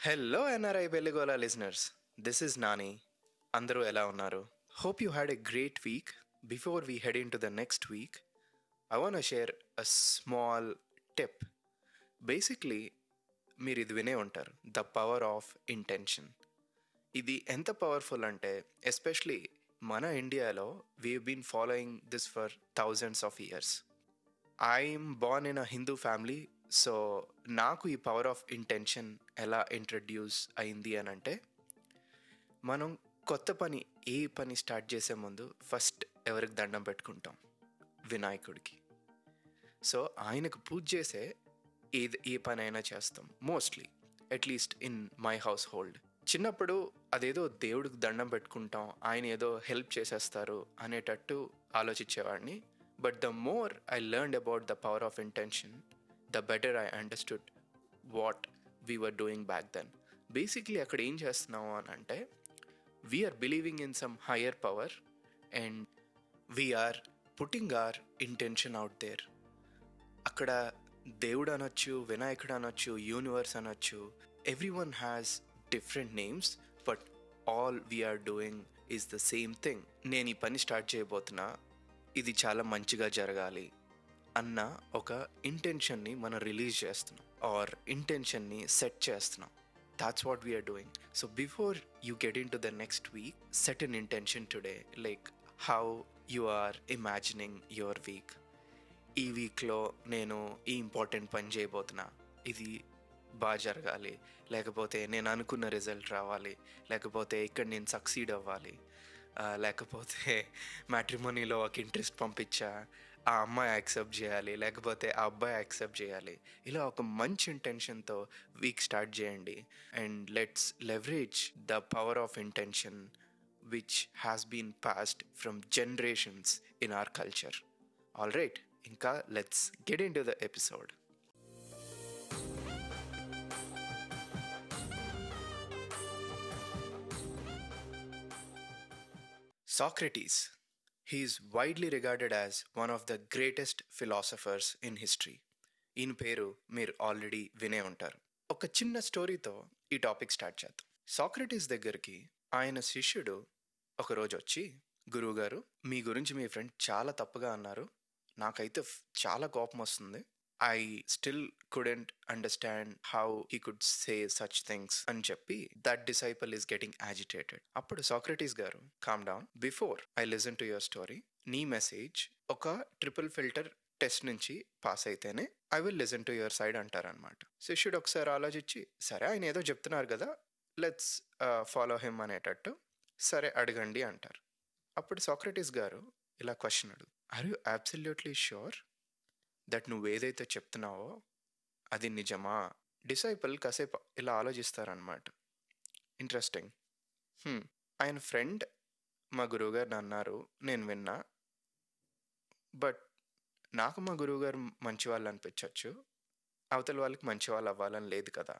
Hello NRI Belligola listeners this is Nani అందరూ ఎలా ఉన్నారు? Hope you had a great week before we head into the next week I want share a small tip basically మీరు ఇది వినే ఉంటారు. The power of intention ఇది ఎంత powerful అంటే ఎస్పెషలీ మన ఇండియాలో we been following this for thousands of years I'm born in a Hindu family so నాకు ఈ పవర్ ఆఫ్ ఇంటెన్షన్ ఎలా ఇంట్రడ్యూస్ అయింది అని అంటే మనం కొత్త పని ఏ పని స్టార్ట్ చేసే ముందు ఫస్ట్ ఎవరికి దండం పెట్టుకుంటాం? వినాయకుడికి. సో ఆయనకు పూజ చేసే ఏది ఏ పని అయినా చేస్తాం. Mostly at least in my household చిన్నప్పుడు అదేదో దేవుడికి దండం పెట్టుకుంటాం ఆయన ఏదో హెల్ప్ చేసేస్తారు అనేటట్టు ఆలోచించేవాడిని. But the more I learn about the power of intention the better I understood what we were doing back then basically అక్కడ ఏం చేస్తున్నాము అని అంటే we're believing in some higher power and we're putting our intention out there అక్కడ దేవుడు అనొచ్చు వినాయకుడు అనొచ్చు యూనివర్స్ అనొచ్చు everyone has different names but all we're doing is the same thing నేను ఈ పని స్టార్ట్ చేయబోతున్నా ఇది చాలా మంచిగా జరగాలి. అన్న ఒక ఇంటెన్షన్ని మనం రిలీజ్ చేస్తున్నాం. ఆర్ ఇంటెన్షన్ని సెట్ చేస్తున్నాం. That's what we're doing so before you get into the next week set an intention today like how you are imagining your week ఈ వీక్లో నేను ఈ ఇంపార్టెంట్ పని చేయబోతున్నా. ఇది బాగా జరగాలి. లేకపోతే నేను అనుకున్న రిజల్ట్ రావాలి. లేకపోతే ఇక్కడ నేను సక్సీడ్ అవ్వాలి. లేకపోతే మ్యాట్రిమోనీలో ఒక ఇంట్రెస్ట్ పంపించా. ఆ అమ్మాయి యాక్సెప్ట్ చేయాలి లేకపోతే ఆ అబ్బాయి యాక్సెప్ట్ చేయాలి. ఇలా ఒక మంచి ఇంటెన్షన్తో వీక్ స్టార్ట్ చేయండి. And let's leverage the power of intention which has been passed from generations in our culture all right ఇంకా let's get into the episode Socrates. He is widely regarded as one of the greatest philosophers in history. ఈయన పేరు మీరు already వినే ఉంటారు. ఒక చిన్న స్టోరీతో ఈ topic start చేద్దాం. సాక్రటీస్ దగ్గరికి ఆయన శిష్యుడు ఒకరోజు వచ్చి గురువుగారు మీ గురించి మీ ఫ్రెండ్ చాలా తప్పుగా అన్నారు. నాకైతే చాలా కోపం వస్తుంది. I still couldn't understand how he could say such things అని చెప్పి that disciple is getting agitated అప్పుడు సాక్రటీస్ గారు calm down before I listen to your story నీ మెసేజ్ ఒక ట్రిపుల్ ఫిల్టర్ టెస్ట్ నుంచి పాస్ అయితేనే I will listen to your side అంటారనమాట శిష్యుడు ఒకసారి ఆలోచించి సరే ఆయన ఏదో చెప్తున్నారు కదా లెట్స్ ఫాలో హిమ్ అనేటట్టు సరే అడగండి అంటారు. అప్పుడు సాక్రటీస్ గారు ఇలా క్వశ్చన్ అడుగు are you absolutely sure that నువ్వు ఏదైతే చెప్తున్నావో అది నిజమా? డిసైపుల్ కాసేపు ఇలా ఆలోచిస్తారనమాట ఇంట్రెస్టింగ్. ఆయన ఫ్రెండ్ మా గురువుగారు అన్నారు నేను విన్నా. బట్ నాకు మా గురువుగారు మంచివాళ్ళు అనిపించవచ్చు అవతల వాళ్ళకి మంచి వాళ్ళు అవ్వాలని లేదు కదా.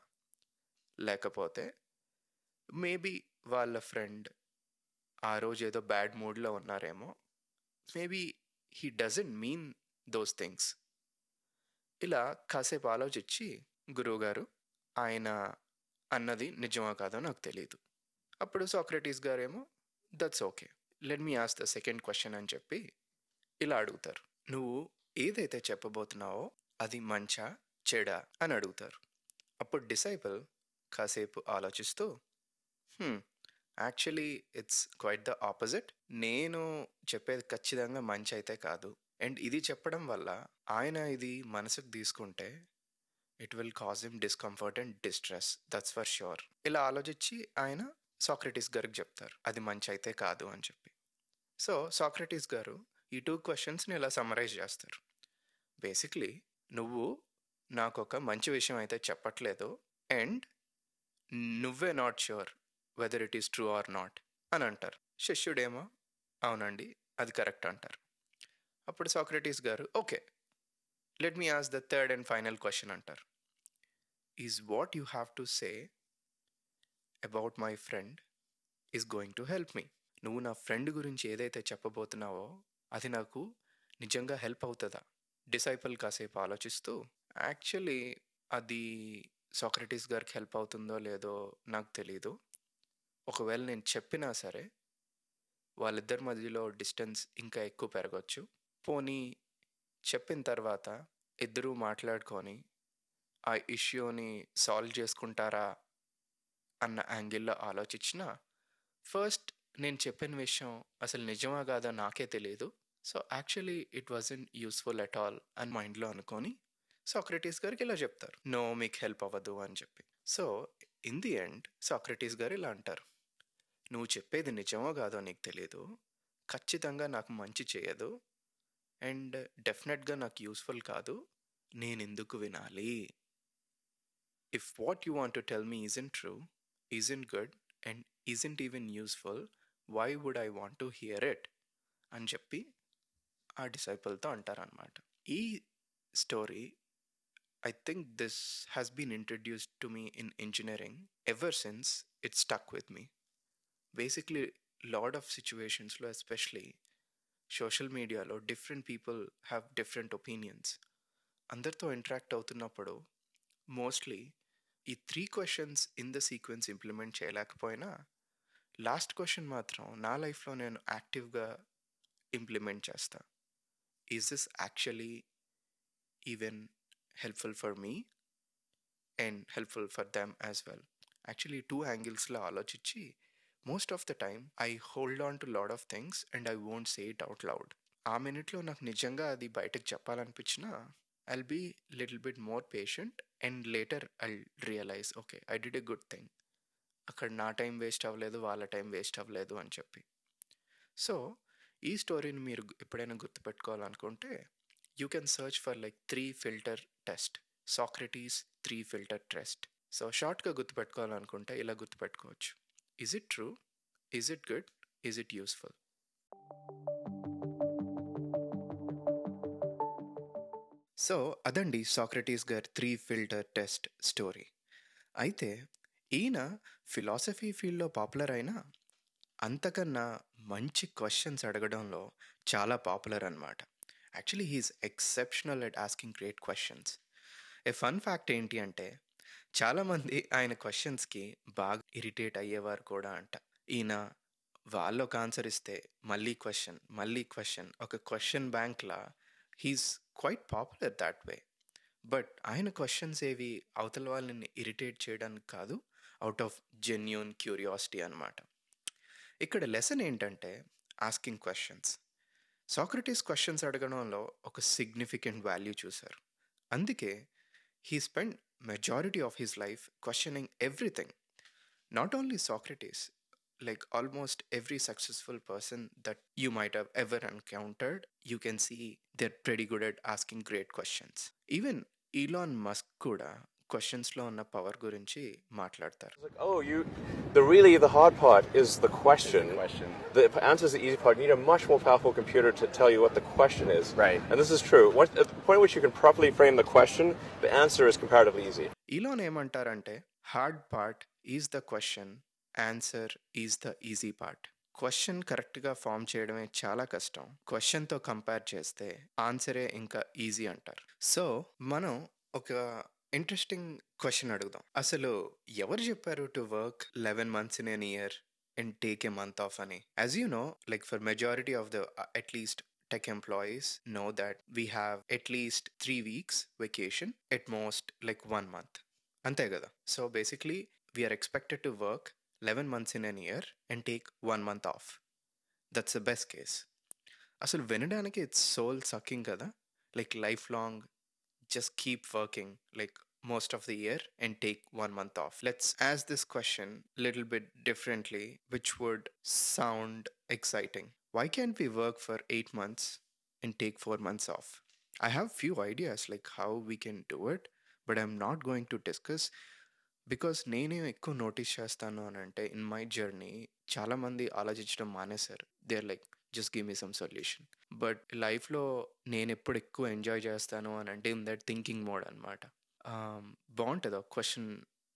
లేకపోతే మేబీ వాళ్ళ ఫ్రెండ్ ఆ రోజు ఏదో బ్యాడ్ మూడ్లో ఉన్నారేమో. Maybe he doesn't mean those things. ఇలా కాసేపు ఆలోచించి గురువుగారు ఆయన అన్నది నిజమా కాదో నాకు తెలియదు అప్పుడు సాక్రటీస్ గారేమో that's okay let me ask the second question అని చెప్పి ఇలా అడుగుతారు. నువ్వు ఏదైతే చెప్పబోతున్నావో అది మంచా చెడా? అని అడుగుతారు. అప్పుడు డిసైపుల్ కాసేపు ఆలోచిస్తూ actually it's quite the opposite నేను చెప్పేది ఖచ్చితంగా మంచి అయితే కాదు. అండ్ ఇది చెప్పడం వల్ల ఆయన ఇది మనసుకు తీసుకుంటే it will cause him discomfort and distress that's for sure ఇలా ఆలోచించి ఆయన సాక్రటీస్ గారికి చెప్తారు అది మంచి అయితే కాదు అని చెప్పి. సో సాక్రటీస్ గారు ఈ టూ క్వశ్చన్స్ని ఇలా సమరైజ్ చేస్తారు. బేసిక్లీ నువ్వు నాకు ఒక మంచి విషయం అయితే చెప్పట్లేదు అండ్ నువ్వే not sure whether it is true or not అని అంటారు. శిష్యుడేమో అవునండి అది కరెక్ట్ అంటారు. అప్పుడు సాక్రటీస్ గారు okay let me ask the third and final question అంటారు. Is what you have to say about my friend is going to help me నువ్వు నా ఫ్రెండ్ గురించి ఏదైతే చెప్పబోతున్నావో అది నాకు నిజంగా హెల్ప్ అవుతుందా? డిసైపుల్ కాసేపు ఆలోచిస్తూ యాక్చువల్లీ అది సాక్రటీస్ గారికి హెల్ప్ అవుతుందో లేదో నాకు తెలీదు. ఒకవేళ నేను చెప్పినా సరే వాళ్ళిద్దరి మధ్యలో డిస్టెన్స్ ఇంకా ఎక్కువ పెరగచ్చు. పోనీ చెప్పిన తర్వాత ఇద్దరూ మాట్లాడుకొని ఆ ఇష్యూని సాల్వ్ చేసుకుంటారా అన్న యాంగిల్లో ఆలోచించిన ఫస్ట్ నేను చెప్పిన విషయం అసలు నిజమా కాదా నాకే తెలియదు so actually it wasn't useful at all అని మైండ్లో అనుకొని సాక్రటీస్ గారికి ఇలా చెప్తారు. నో మీకు హెల్ప్ అవ్వదు అని చెప్పి. So in the end Socrates గారు ఇలా అంటారు. నువ్వు చెప్పేది నిజమో కాదో నీకు తెలియదు ఖచ్చితంగా నాకు మంచి చేయదు. అండ్ డెఫినెట్గా నాకు యూస్ఫుల్ కాదు నేను ఎందుకు వినాలి? If what you want to tell me is in true is in good and is isn't even useful why would I want to hear it అని చెప్పి ఆ డిసైపుల్తో అంటారనమాట ఈ story I think this has been introduced to me in engineering ever since it stuck with me basically lot of సిచ్యువేషన్స్లో especially social మీడియాలో different people have different opinions. అందరితో interact అవుతున్నప్పుడు మోస్ట్లీ ఈ three questions in the sequence implement చేయలేకపోయినా last question మాత్రం నా లైఫ్లో నేను యాక్టివ్గా ఇంప్లిమెంట్ చేస్తా. Is this actually even helpful for me and helpful for them as well actually two యాంగిల్స్లో ఆలోచించి most of the time I hold on to lot of things and I won't say it out loud ఆ మినిట్లో నాకు నిజంగా అది బయటకు చెప్పాలనిపించినా I'll be little bit more patient and later I realize okay I did a good thing అక్కడ నా time waste అవ్వలేదు వాళ్ళ టైం వేస్ట్ అవ్వలేదు అని చెప్పి. సో ఈ స్టోరీని మీరు ఎప్పుడైనా గుర్తుపెట్టుకోవాలనుకుంటే you can search for like three filter test Socrates three filter test so షార్ట్గా గుర్తుపెట్టుకోవాలనుకుంటే ఇలా గుర్తుపెట్టుకోవచ్చు. Is it true is it good is it useful so అదండి సాక్రటీస్ గారి త్రీ ఫిల్టర్ టెస్ట్ స్టోరీ అయితే ఈయన ఫిలాసఫీ ఫీల్డ్లో పాపులర్ అయినా అంతకన్నా మంచి క్వశ్చన్స్ అడగడంలో చాలా పాపులర్ అనమాట actually he is exceptional at asking great questions a fun fact ఏంటి అంటే చాలామంది ఆయన క్వశ్చన్స్కి బాగా ఇరిటేట్ అయ్యేవారు కూడా అంట. ఈయన వాళ్ళు ఒక ఆన్సర్ ఇస్తే మళ్ళీ క్వశ్చన్ మళ్ళీ క్వశ్చన్ ఒక question బ్యాంక్లా he's quite popular that way. But ఆయన క్వశ్చన్స్ ఏవి అవతల వాళ్ళని ఇరిటేట్ చేయడానికి కాదు అవుట్ ఆఫ్ జెన్యున్ క్యూరియాసిటీ అనమాట ఇక్కడ లెసన్ ఏంటంటే ఆస్కింగ్ క్వశ్చన్స్. సాక్రటీస్ క్వశ్చన్స్ అడగడంలో ఒక సిగ్నిఫికెంట్ వాల్యూ చూశారు. అందుకే he spend majority of his life questioning everything. Not only socrates like almost every successful person that you might have ever encountered you can see they're pretty good at asking great questions. Even elon musk kuda questions లో ఉన్న power గురించి మాట్లాడతారు oh, you. The really the hard part is the question. question. The answer is the easy part. You need a much more powerful computer to tell you what the question is. Right. And this is true. Once, at the point at which you can properly frame the question, the answer is comparatively easy. Elon ఏమంటారంటే hard part is the question answer is the easy part question కరెక్ట్గా form చేయడమే చాలా కష్టం క్వశ్చన్తో compare చేస్తే ఆన్సరే ఇంకా easy అంటారు so మనం ఒక ఇంట్రెస్టింగ్ క్వశ్చన్ అడుగుదాం. అసలు ఎవరు చెప్పారు to work eleven months in an year and take a month off అని? As you know like for majority of the at least tech employees know that we have at least three weeks vacation, at most like one month. అంతే కదా? So basically we're expected to work eleven months in an year and take one month off that's the best case అసలు వినడానికి it's soul sucking కదా? Like lifelong just keep working like most of the year and take one month off. Let's ask this question a little bit differently, which would sound exciting. Why can't we work for eight months and take four months off? I have few ideas like how we can do it, but I'm not going to discuss because నేనేం ఎక్కువ notice చేస్తాను అని అంటే in my journey చాలామంది ఆలోచించడం మానేశారు they are like just give me some solution but లైఫ్లో నేను ఎప్పుడు ఎక్కువ ఎంజాయ్ చేస్తాను అని అంటే ఇన్ దట్ థింకింగ్ మోడ్ అనమాట బాగుంటుంది. ఒక క్వశ్చన్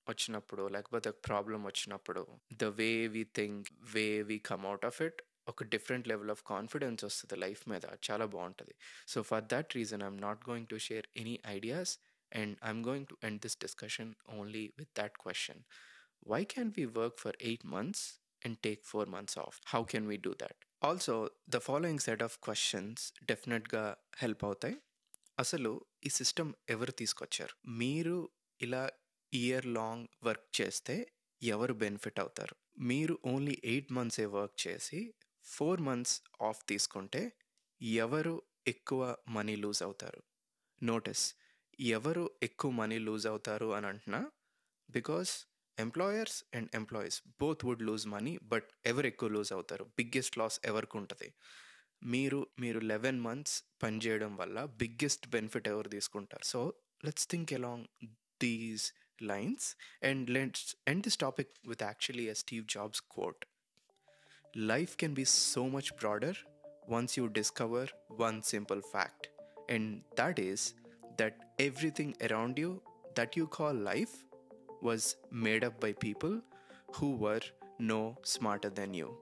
వచ్చినప్పుడు లేకపోతే ఒక ప్రాబ్లం వచ్చినప్పుడు the way we think way we come out of it ఒక డిఫరెంట్ లెవెల్ ఆఫ్ కాన్ఫిడెన్స్ వస్తుంది లైఫ్ మీద. చాలా బాగుంటుంది. So for that reason I'm not going to share any ideas and I'm going to end this discussion only with that question why can we work for eight months and take four months off? How can we do that? Also the following set of questions డెఫినెట్గా help అవుతాయి. అసలు ఈ system ఎవరు తీసుకొచ్చారు? మీరు ఇలా year long work చేస్తే ఎవరు బెనిఫిట్ అవుతారు? మీరు ఓన్లీ ఎయిట్ మంత్సే వర్క్ చేసి ఫోర్ మంత్స్ ఆఫ్ తీసుకుంటే ఎవరు ఎక్కువ మనీ లూజ్ అవుతారు? నోటీస్ ఎవరు ఎక్కువ మనీ లూజ్ అవుతారు అని అంటున్నా? Because employers and employees both would lose money but ఎవరు ఎక్కువ లూజ్ అవుతారు? బిగ్గెస్ట్ లాస్ ఎవరికి ఉంటుంది? మీరు మీరు లెవెన్ మంత్స్ పనిచేయడం వల్ల బిగ్గెస్ట్ బెనిఫిట్ ఎవరు తీసుకుంటారు? So let's think along these lines and let's end this topic with actually a Steve Jobs quote life can be so much broader once you discover one simple fact and that is that everything around you that you call life was made up by people who were no smarter than you.